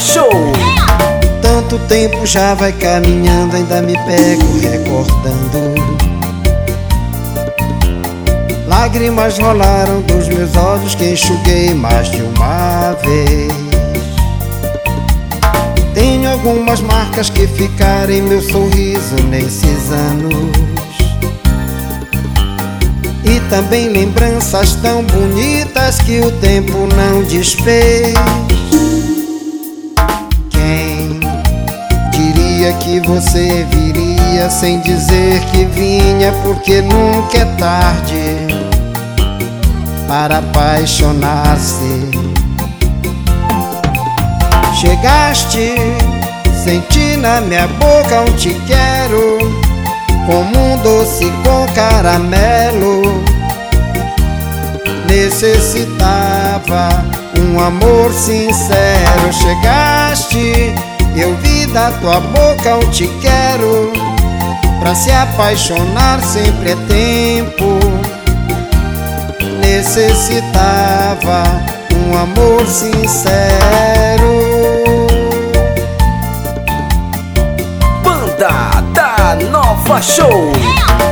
Show. Tanto tempo já vai caminhando, ainda me pego recordando. Lágrimas rolaram dos meus olhos que enxuguei mais de uma vez. Tenho algumas marcas que ficaram em meu sorriso nesses anos. E também lembranças tão bonitas que o tempo não desfez. Que você viria sem dizer que vinha, porque nunca é tarde para apaixonar-se. Chegaste, senti na minha boca um te quero como um doce com caramelo. Necessitava um amor sincero. Chegaste, da tua boca um te quero. Pra se apaixonar sempre é tempo. Necessitava um amor sincero. Nova Show.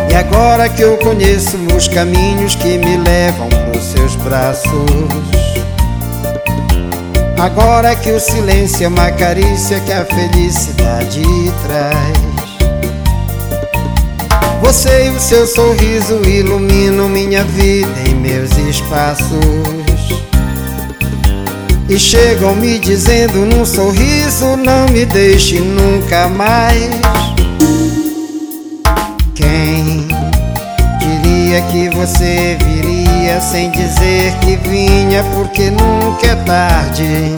E agora que eu conheço os caminhos que me levam pros seus braços. Agora que o silêncio é uma carícia que a felicidade traz. Você e o seu sorriso iluminam minha vida em meus espaços. E chegam me dizendo num sorriso: Não me deixe nunca mais. Quem diria que você viria sem dizer que vinha, porque nunca é tarde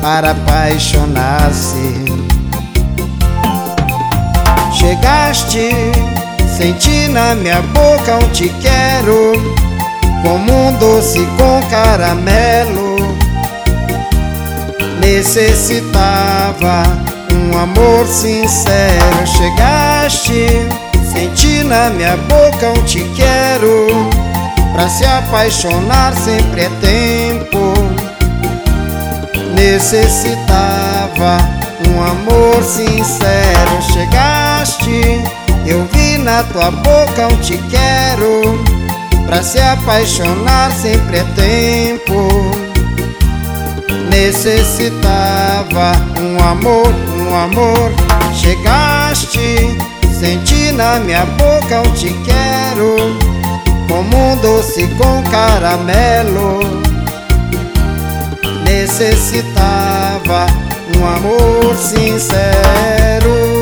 para apaixonar-se. Chegaste, senti na minha boca um te quero, como um doce com caramelo. Necessitava um amor sincero. Chegaste, senti na minha boca um te quero. Pra se apaixonar sempre é tempo. Necessitava um amor sincero. Chegaste, eu vi na tua boca um te quero. Pra se apaixonar sempre é tempo. Necessitava um amor, um amor. Chegaste, senti na minha boca um te quero, como um doce com caramelo. Necessitava um amor sincero.